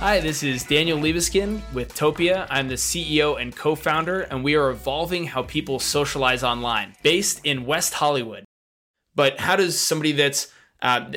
Hi, this is Daniel Liebeskind with Topia. I'm the CEO and co founder, and we are evolving how people socialize online, based in West Hollywood. But how does somebody that's uh,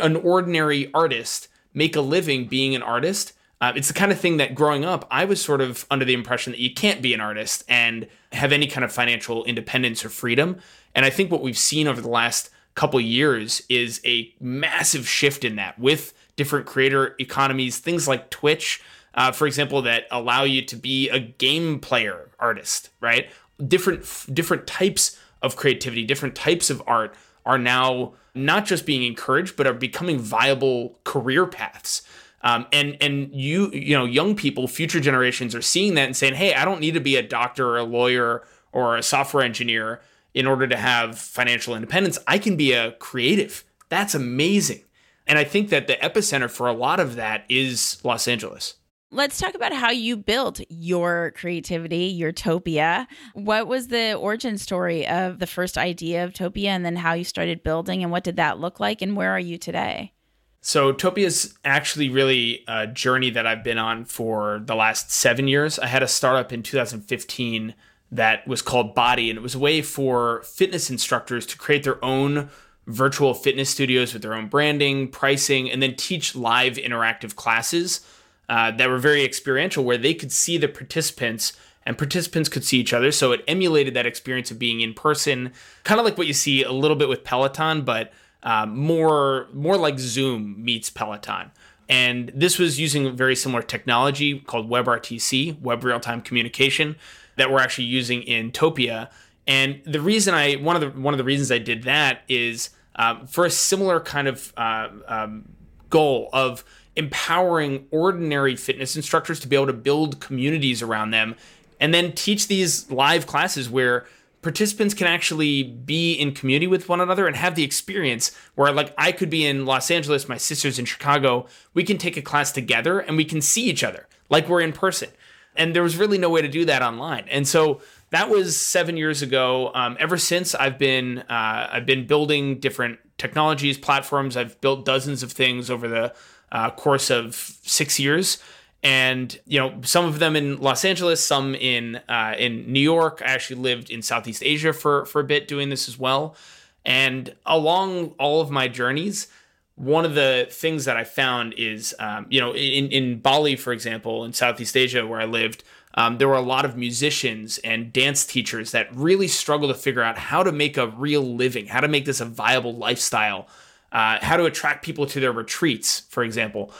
an ordinary artist make a living being an artist? Uh, it's the kind of thing that growing up, I was sort of under the impression that you can't be an artist and have any kind of financial independence or freedom. And I think what we've seen over the last couple years is a massive shift in that with different creator economies, things like Twitch, uh, for example, that allow you to be a game player artist, right? Different different types of creativity, different types of art are now not just being encouraged, but are becoming viable career paths. Um, and and you you know young people, future generations are seeing that and saying, hey, I don't need to be a doctor or a lawyer or a software engineer in order to have financial independence. I can be a creative. That's amazing. And I think that the epicenter for a lot of that is Los Angeles. Let's talk about how you built your creativity, your Topia. What was the origin story of the first idea of Topia and then how you started building and what did that look like and where are you today? So Topia is actually really a journey that I've been on for the last seven years. I had a startup in 2015 that was called Body, and it was a way for fitness instructors to create their own virtual fitness studios with their own branding, pricing, and then teach live interactive classes uh, that were very experiential, where they could see the participants and participants could see each other. So it emulated that experience of being in person, kind of like what you see a little bit with Peloton, but uh, more more like Zoom meets Peloton. And this was using very similar technology called WebRTC, Web Real Time Communication, that we're actually using in Topia and the reason I one of the one of the reasons I did that is um, for a similar kind of uh, um, goal of empowering ordinary fitness instructors to be able to build communities around them, and then teach these live classes where participants can actually be in community with one another and have the experience where like I could be in Los Angeles, my sister's in Chicago, we can take a class together and we can see each other like we're in person. And there was really no way to do that online. And so that was seven years ago. Um, ever since, I've been uh, I've been building different technologies, platforms. I've built dozens of things over the uh, course of six years, and you know some of them in Los Angeles, some in uh, in New York. I actually lived in Southeast Asia for for a bit doing this as well. And along all of my journeys, one of the things that I found is, um, you know, in, in Bali, for example, in Southeast Asia, where I lived, um, there were a lot of musicians and dance teachers that really struggle to figure out how to make a real living, how to make this a viable lifestyle, uh, how to attract people to their retreats, for example.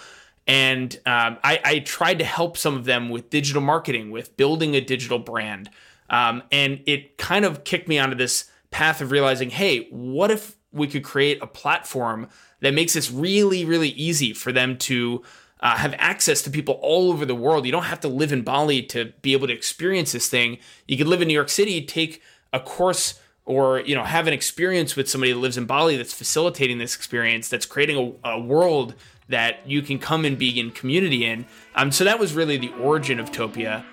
And um, I, I, tried to help some of them with digital marketing, with building a digital brand. Um, and it kind of kicked me onto this path of realizing hey, what if we could create a platform that makes this really, really easy for them to uh, have access to people all over the world. You don't have to live in Bali to be able to experience this thing. You could live in New York City, take a course or you know have an experience with somebody that lives in Bali that's facilitating this experience, that's creating a, a world that you can come and be in community in. Um, so that was really the origin of Topia.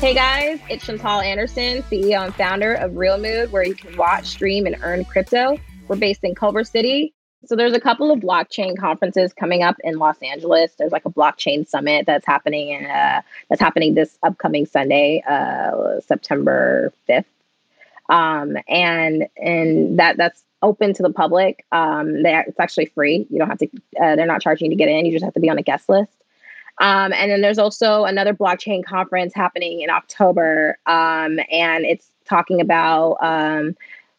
Hey guys, it's Chantal Anderson, CEO and founder of Real Mood, where you can watch, stream, and earn crypto. We're based in Culver City, so there's a couple of blockchain conferences coming up in Los Angeles. There's like a blockchain summit that's happening in, uh, that's happening this upcoming Sunday, uh, September 5th. Um, and and that that's open to the public. Um, they, it's actually free. You don't have to. Uh, they're not charging to get in. You just have to be on a guest list. Um, and then there's also another blockchain conference happening in October, um, and it's talking about um,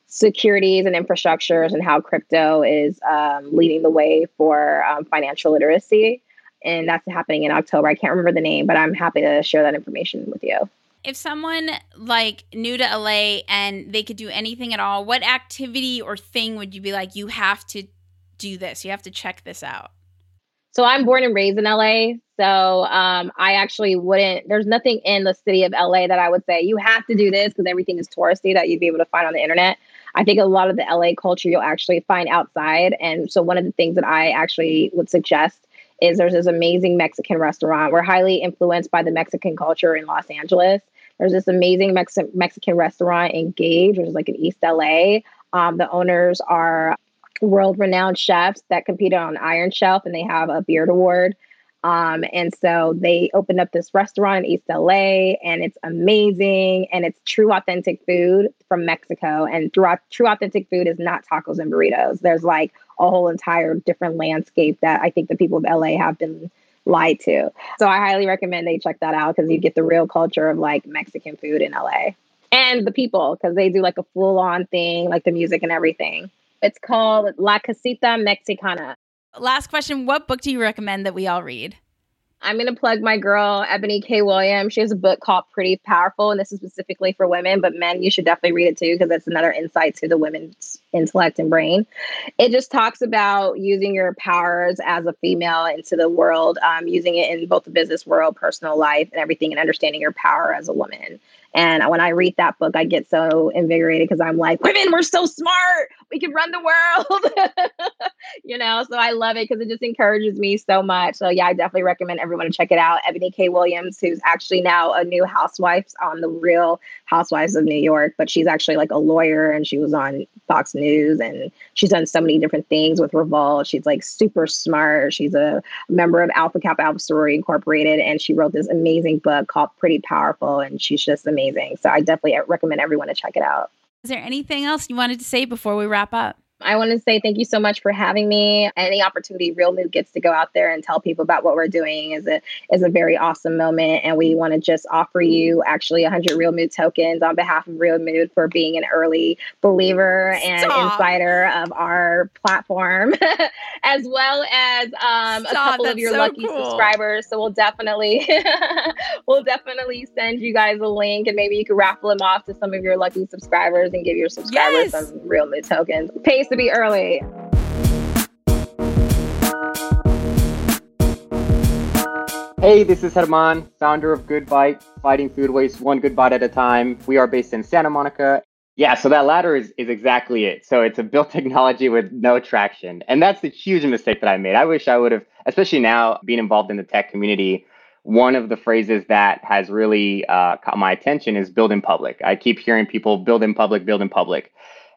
securities and infrastructures and how crypto is um, leading the way for um, financial literacy. and that's happening in October. I can't remember the name, but I'm happy to share that information with you. If someone like new to LA and they could do anything at all, what activity or thing would you be like, you have to do this? You have to check this out. So I'm born and raised in LA. So um, I actually wouldn't, there's nothing in the city of LA that I would say you have to do this because everything is touristy that you'd be able to find on the internet. I think a lot of the LA culture you'll actually find outside. And so one of the things that I actually would suggest is there's this amazing Mexican restaurant. We're highly influenced by the Mexican culture in Los Angeles. There's this amazing Mex- Mexican restaurant in Gage, which is like in East LA. Um, the owners are world renowned chefs that competed on Iron Chef and they have a beard award. Um, and so they opened up this restaurant in East LA and it's amazing and it's true authentic food from Mexico. And true, true authentic food is not tacos and burritos. There's like a whole entire different landscape that I think the people of LA have been lied to. So I highly recommend they check that out because you get the real culture of like Mexican food in LA and the people because they do like a full on thing, like the music and everything. It's called La Casita Mexicana. Last question What book do you recommend that we all read? I'm going to plug my girl, Ebony K. Williams. She has a book called Pretty Powerful, and this is specifically for women, but men, you should definitely read it too, because it's another insight to the women's intellect and brain. It just talks about using your powers as a female into the world, um, using it in both the business world, personal life, and everything, and understanding your power as a woman. And when I read that book, I get so invigorated because I'm like, women, we're so smart. We can run the world. you know, so I love it because it just encourages me so much. So, yeah, I definitely recommend everyone to check it out. Ebony K. Williams, who's actually now a new housewife on the real Housewives of New York, but she's actually like a lawyer and she was on Fox News and she's done so many different things with Revolt. She's like super smart. She's a member of Alpha Kappa Alpha Sorority Incorporated and she wrote this amazing book called Pretty Powerful and she's just amazing amazing. So I definitely recommend everyone to check it out. Is there anything else you wanted to say before we wrap up? I want to say thank you so much for having me. Any opportunity Real Mood gets to go out there and tell people about what we're doing is a is a very awesome moment. And we want to just offer you actually 100 Real Mood tokens on behalf of Real Mood for being an early believer and Stop. insider of our platform, as well as um, a couple of your so lucky cool. subscribers. So we'll definitely we'll definitely send you guys a link, and maybe you can raffle them off to some of your lucky subscribers and give your subscribers yes. some Real Mood tokens. To be early. Hey, this is Herman, founder of Good Bite, fighting food waste one good bite at a time. We are based in Santa Monica. Yeah, so that latter is, is exactly it. So it's a built technology with no traction. And that's the huge mistake that I made. I wish I would have, especially now being involved in the tech community, one of the phrases that has really uh, caught my attention is build in public. I keep hearing people build in public, build in public.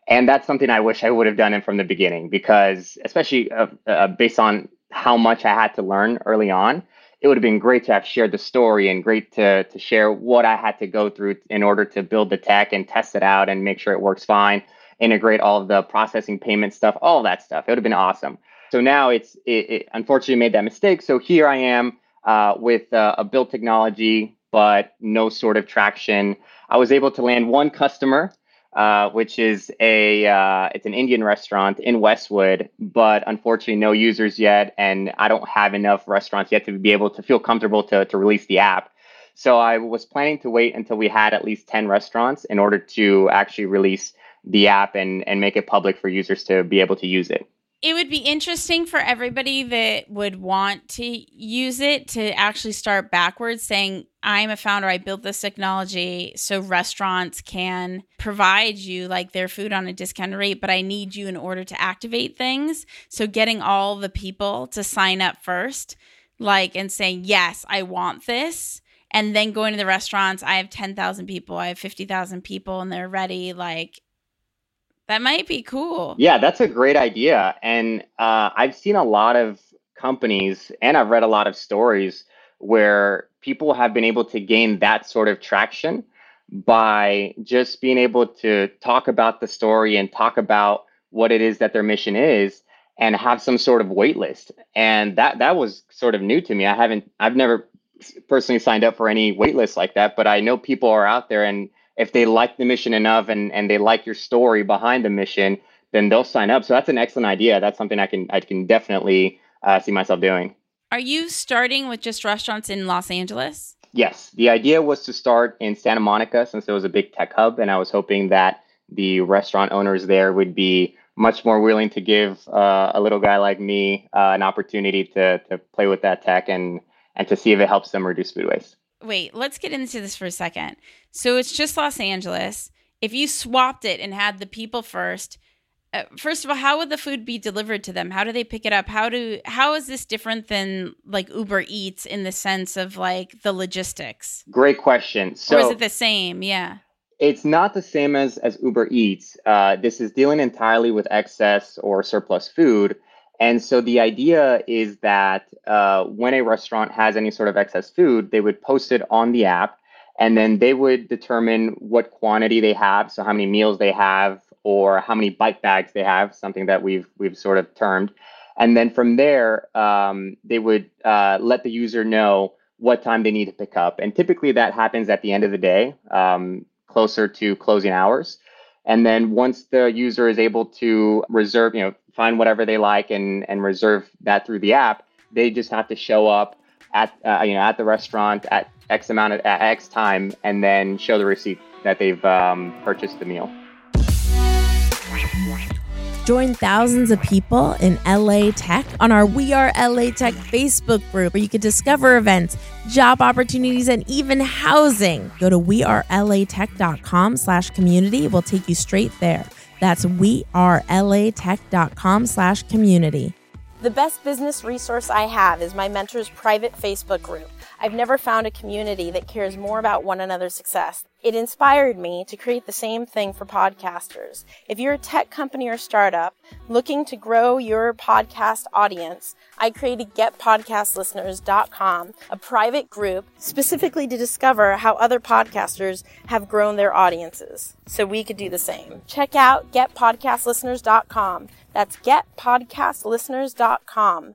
And that's something I wish I would have done it from the beginning because, especially uh, uh, based on how much I had to learn early on, it would have been great to have shared the story and great to, to share what I had to go through in order to build the tech and test it out and make sure it works fine, integrate all of the processing payment stuff, all that stuff. It would have been awesome. So now it's it, it unfortunately made that mistake. So here I am uh, with uh, a built technology, but no sort of traction. I was able to land one customer uh, which is a uh, it's an Indian restaurant in Westwood, but unfortunately no users yet, and I don't have enough restaurants yet to be able to feel comfortable to to release the app. So I was planning to wait until we had at least ten restaurants in order to actually release the app and and make it public for users to be able to use it it would be interesting for everybody that would want to use it to actually start backwards saying i'm a founder. I built this technology so restaurants can provide you like their food on a discounted rate but i need you in order to activate things. So getting all the people to sign up first like and saying yes i want this and then going to the restaurants i have 10,000 people i have 50,000 people and they're ready like that might be cool. Yeah, that's a great idea. And uh, I've seen a lot of companies and I've read a lot of stories where people have been able to gain that sort of traction by just being able to talk about the story and talk about what it is that their mission is and have some sort of wait list. And that that was sort of new to me. I haven't I've never personally signed up for any wait list like that, but I know people are out there and if they like the mission enough and and they like your story behind the mission, then they'll sign up. So that's an excellent idea. That's something I can I can definitely uh, see myself doing. Are you starting with just restaurants in Los Angeles? Yes, the idea was to start in Santa Monica since it was a big tech hub, and I was hoping that the restaurant owners there would be much more willing to give uh, a little guy like me uh, an opportunity to to play with that tech and and to see if it helps them reduce food waste. Wait, let's get into this for a second. So it's just Los Angeles. If you swapped it and had the people first, uh, first of all, how would the food be delivered to them? How do they pick it up? How do how is this different than like Uber Eats in the sense of like the logistics? Great question. So or is it the same? Yeah. It's not the same as as Uber Eats. Uh, this is dealing entirely with excess or surplus food. And so the idea is that uh, when a restaurant has any sort of excess food, they would post it on the app, and then they would determine what quantity they have, so how many meals they have, or how many bite bags they have, something that we've we've sort of termed. And then from there, um, they would uh, let the user know what time they need to pick up. And typically that happens at the end of the day, um, closer to closing hours. And then once the user is able to reserve, you know, find whatever they like and and reserve that through the app, they just have to show up at uh, you know at the restaurant at X amount of at X time and then show the receipt that they've um, purchased the meal. Join thousands of people in LA Tech on our We Are LA Tech Facebook group where you can discover events, job opportunities, and even housing. Go to wearelatech.com slash community. We'll take you straight there. That's wearelatech.com slash community. The best business resource I have is my mentor's private Facebook group. I've never found a community that cares more about one another's success. It inspired me to create the same thing for podcasters. If you're a tech company or startup looking to grow your podcast audience, I created getpodcastlisteners.com, a private group specifically to discover how other podcasters have grown their audiences so we could do the same. Check out getpodcastlisteners.com. That's getpodcastlisteners.com.